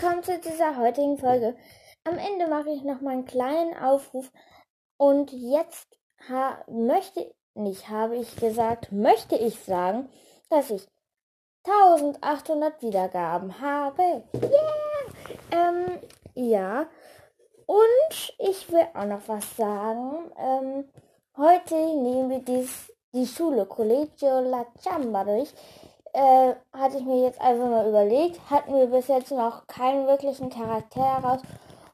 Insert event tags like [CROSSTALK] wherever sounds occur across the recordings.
willkommen zu dieser heutigen Folge. Am Ende mache ich noch mal einen kleinen Aufruf und jetzt möchte nicht habe ich gesagt, möchte ich sagen, dass ich 1800 Wiedergaben habe. Yeah! Ähm, ja. Und ich will auch noch was sagen. Ähm, heute nehmen wir dies, die Schule Collegio La Chamba durch äh, hatte ich mir jetzt einfach mal überlegt, hatten wir bis jetzt noch keinen wirklichen Charakter heraus.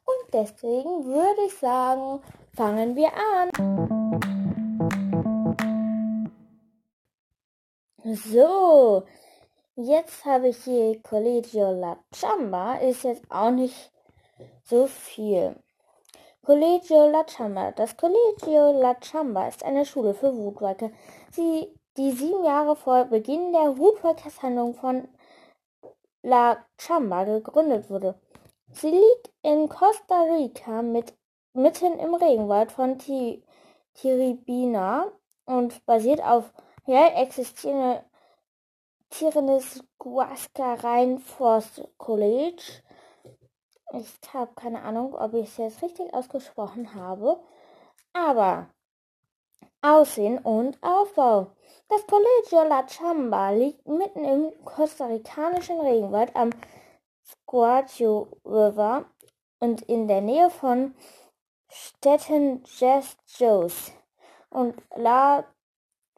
Und deswegen würde ich sagen, fangen wir an. So, jetzt habe ich hier Collegio La Chamba, ist jetzt auch nicht so viel. Collegio La Chamba. Das Collegio La Chamba ist eine Schule für Woodworker. Sie die sieben Jahre vor Beginn der Woodworkers-Handlung von La Chamba gegründet wurde. Sie liegt in Costa Rica mit, mitten im Regenwald von Tiribina und basiert auf real existierende Guasca Forest College. Ich habe keine Ahnung, ob ich es jetzt richtig ausgesprochen habe. Aber Aussehen und Aufbau. Das Colegio La Chamba liegt mitten im kostarikanischen Regenwald am Squatio River und in der Nähe von Städten Gestos und La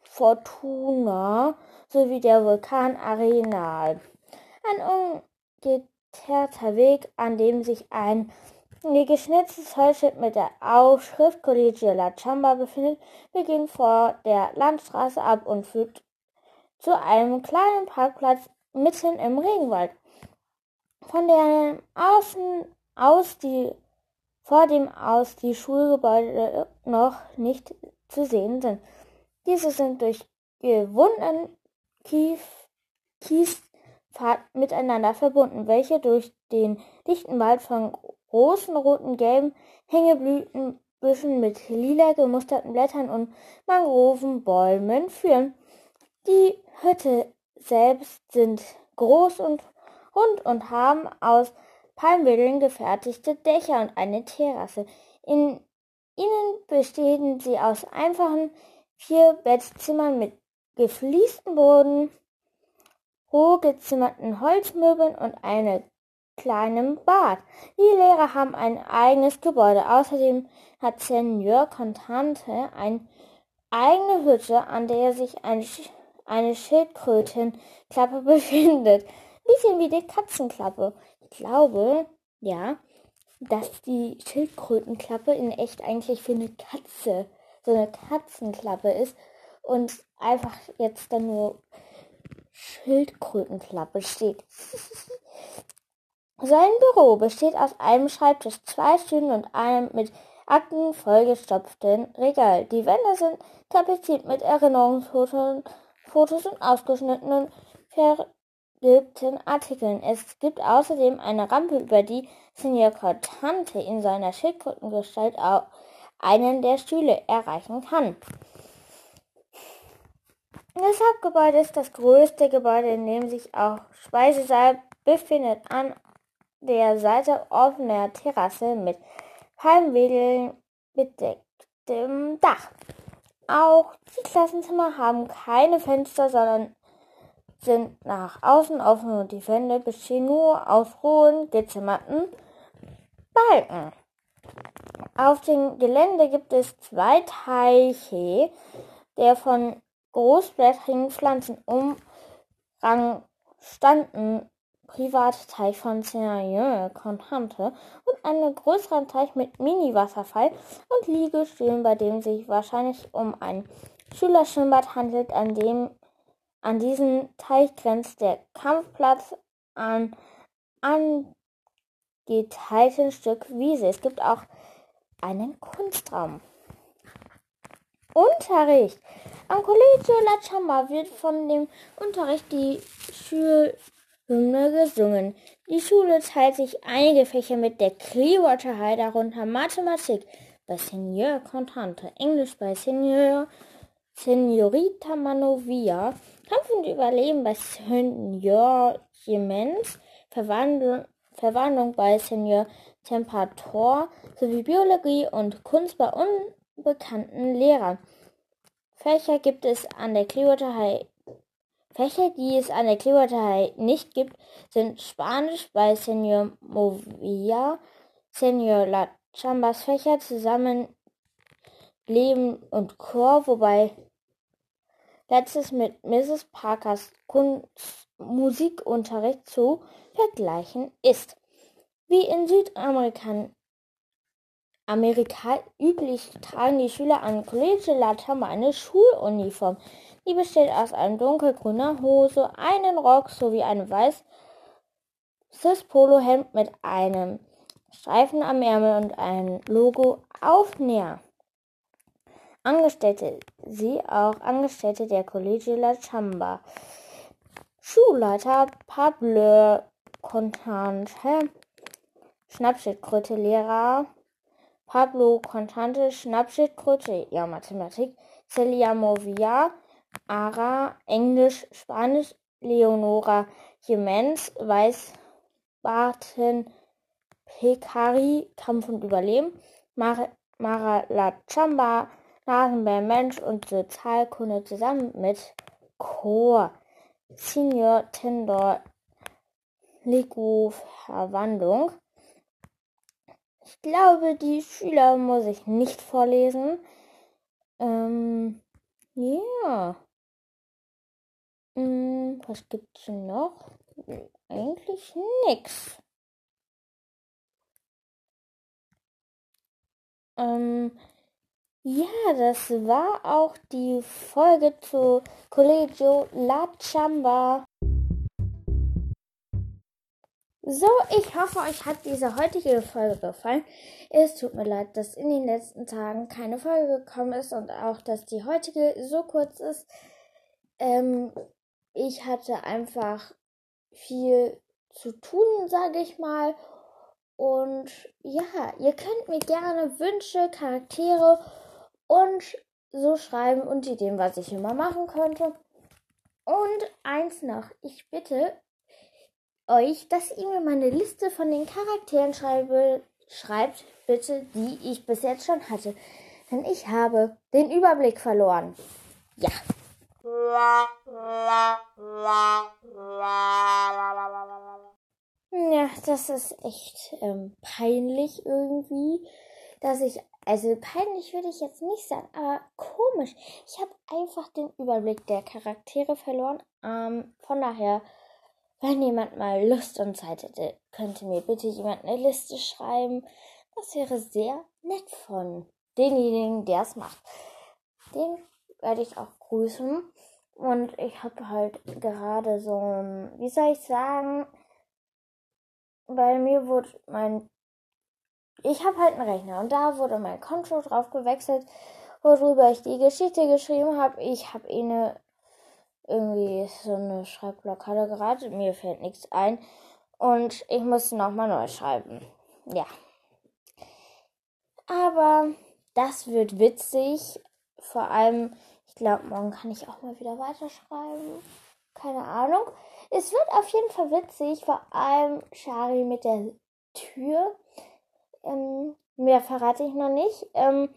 Fortuna sowie der Vulkan Arenal. Ein ungeteerter Weg, an dem sich ein geschnitztes Holzschild mit der Aufschrift Collegio La Chamba befindet, beginnt vor der Landstraße ab und führt zu einem kleinen Parkplatz mitten im Regenwald, von dem Außen aus die vor dem aus die Schulgebäude noch nicht zu sehen sind. Diese sind durch gewundenen Kiespfad miteinander verbunden, welche durch den dichten Wald von großen roten, gelben Hängeblütenbüschen mit lila gemusterten Blättern und Mangrovenbäumen führen. Die Hütte selbst sind groß und rund und haben aus Palmwedeln gefertigte Dächer und eine Terrasse. In ihnen bestehen sie aus einfachen vier Bettzimmern mit gefliestem Boden, roh gezimmerten Holzmöbeln und eine kleinem Bad. Die Lehrer haben ein eigenes Gebäude. Außerdem hat Senior Contante eine eigene Hütte, an der sich ein, eine Schildkrötenklappe [LAUGHS] befindet. Bisschen wie die Katzenklappe. Ich glaube, ja, dass die Schildkrötenklappe in echt eigentlich für eine Katze, so eine Katzenklappe ist und einfach jetzt dann nur Schildkrötenklappe steht. [LAUGHS] Sein Büro besteht aus einem Schreibtisch, zwei Stühlen und einem mit Akten vollgestopften Regal. Die Wände sind tapeziert mit Erinnerungsfotos Fotos und ausgeschnittenen, vergilbten Artikeln. Es gibt außerdem eine Rampe, über die Senior Cortante in seiner Schildkrötengestalt einen der Stühle erreichen kann. Das Hauptgebäude ist das größte Gebäude, in dem sich auch Speisesaal befindet. An der Seite offener Terrasse mit Palmwedeln bedecktem Dach. Auch die Klassenzimmer haben keine Fenster, sondern sind nach außen offen und die Wände bestehen nur aus rohen, gezimmerten Balken. Auf dem Gelände gibt es zwei Teiche, der von großblättrigen Pflanzen umrang standen Privatteich von Seigneur-Contante und einen größeren Teich mit Mini-Wasserfall und Liegestühlen, bei dem sich wahrscheinlich um ein Schülerschwimmbad handelt, an dem an diesen Teich grenzt der Kampfplatz an angeteilten Stück Wiese. Es gibt auch einen Kunstraum. Unterricht. Am Collegio La Chamba wird von dem Unterricht die Schül Hymne gesungen. Die Schule teilt sich einige Fächer mit der Clearwater High, darunter Mathematik bei Senior Contante, Englisch bei Senior Senorita Manovia, Kampf und Überleben bei Senior Jemens, Verwandlung, Verwandlung bei Senior Temperator sowie Biologie und Kunst bei unbekannten Lehrern. Fächer gibt es an der Clearwater High. Fächer, die es an der Clearwater High nicht gibt, sind Spanisch bei Senior Movia, Senior La Chambas Fächer zusammen Leben und Chor, wobei letztes mit Mrs. Parkers Kunst Musikunterricht zu vergleichen ist. Wie in Südamerika Amerika üblich tragen die Schüler an College Latam eine Schuluniform. Die besteht aus einem dunkelgrüner Hose, einem Rock sowie einem weißes Polohemd mit einem Streifen am Ärmel und einem Logo auf Näher. Angestellte, sie auch Angestellte der College La Chamba. Schulleiter Pablo Contante, Schnappschildkröte Lehrer Pablo Contante, Schnappschildkröte, ja Mathematik, Celia Movia, Ara, Englisch, Spanisch, Leonora Jimenez, Weißbarten, Pekari, Kampf und Überleben, Mar Mara La Chamba, Nasenbär Mensch und Sozialkunde zusammen mit Chor, Senior Tendor, Lego Verwandlung. Ich glaube, die Schüler muss ich nicht vorlesen. Ähm, ja. Yeah. Hm, was gibt's noch? Eigentlich nix. Ähm, ja, das war auch die Folge zu Collegio La Chamba. So, ich hoffe, euch hat diese heutige Folge gefallen. Es tut mir leid, dass in den letzten Tagen keine Folge gekommen ist und auch, dass die heutige so kurz ist. Ähm, ich hatte einfach viel zu tun, sage ich mal. Und ja, ihr könnt mir gerne Wünsche, Charaktere und so schreiben und Ideen, was ich immer machen könnte. Und eins noch, ich bitte euch, dass ihr mir meine Liste von den Charakteren schreibe, schreibt, bitte, die ich bis jetzt schon hatte. Denn ich habe den Überblick verloren. Ja. Ja, das ist echt ähm, peinlich irgendwie, dass ich also peinlich würde ich jetzt nicht sagen, aber komisch. Ich habe einfach den Überblick der Charaktere verloren. Ähm, von daher, wenn jemand mal Lust und Zeit hätte, könnte mir bitte jemand eine Liste schreiben. Das wäre sehr nett von denjenigen, der es macht. Den werde ich auch grüßen. Und ich habe halt gerade so, wie soll ich sagen, bei mir wurde mein ich habe halt einen Rechner und da wurde mein Konto drauf gewechselt, worüber ich die Geschichte geschrieben habe. Ich habe eh eine irgendwie so eine Schreibblockade gerade. Mir fällt nichts ein. Und ich musste nochmal neu schreiben. Ja. Aber das wird witzig. Vor allem, glaube, morgen kann ich auch mal wieder weiterschreiben. Keine Ahnung. Es wird auf jeden Fall witzig. Vor allem Shari mit der Tür. Ähm, mehr verrate ich noch nicht. Ähm,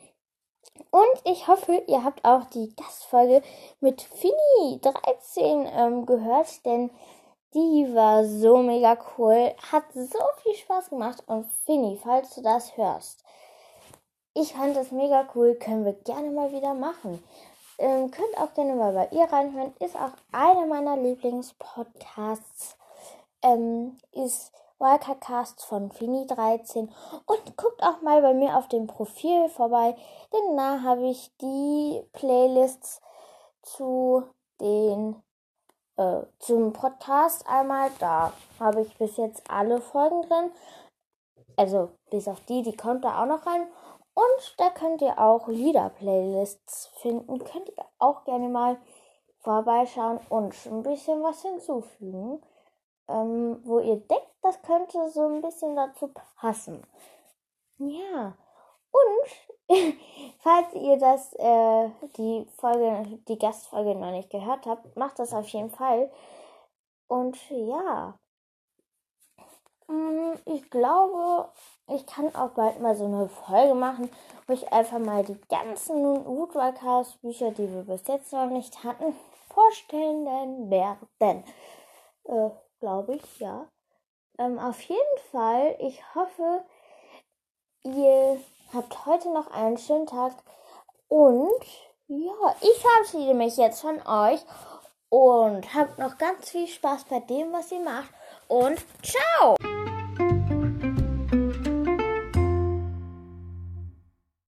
und ich hoffe, ihr habt auch die Gastfolge mit Fini 13 ähm, gehört, denn die war so mega cool, hat so viel Spaß gemacht und Fini, falls du das hörst, ich fand das mega cool, können wir gerne mal wieder machen. Ähm, könnt auch gerne mal bei ihr reinhören, ist auch einer meiner Lieblingspodcasts. Ähm, ist Wildcard von Fini13 und guckt auch mal bei mir auf dem Profil vorbei, denn da habe ich die Playlists zu den äh, zum Podcast einmal. Da habe ich bis jetzt alle Folgen drin. Also bis auf die, die kommt da auch noch rein. Und da könnt ihr auch Lieder-Playlists finden. Könnt ihr auch gerne mal vorbeischauen und ein bisschen was hinzufügen ähm, wo ihr denkt, das könnte so ein bisschen dazu passen. Ja. Und [LAUGHS] falls ihr das, äh, die Folge, die Gastfolge noch nicht gehört habt, macht das auf jeden Fall. Und ja. Mm, ich glaube, ich kann auch bald mal so eine Folge machen, wo ich einfach mal die ganzen Woodward Chaos Bücher, die wir bis jetzt noch nicht hatten, vorstellen werden. Äh, glaube ich, ja. Ähm, auf jeden Fall, ich hoffe, ihr habt heute noch einen schönen Tag und ja, ich verabschiede mich jetzt von euch und habt noch ganz viel Spaß bei dem, was ihr macht und ciao!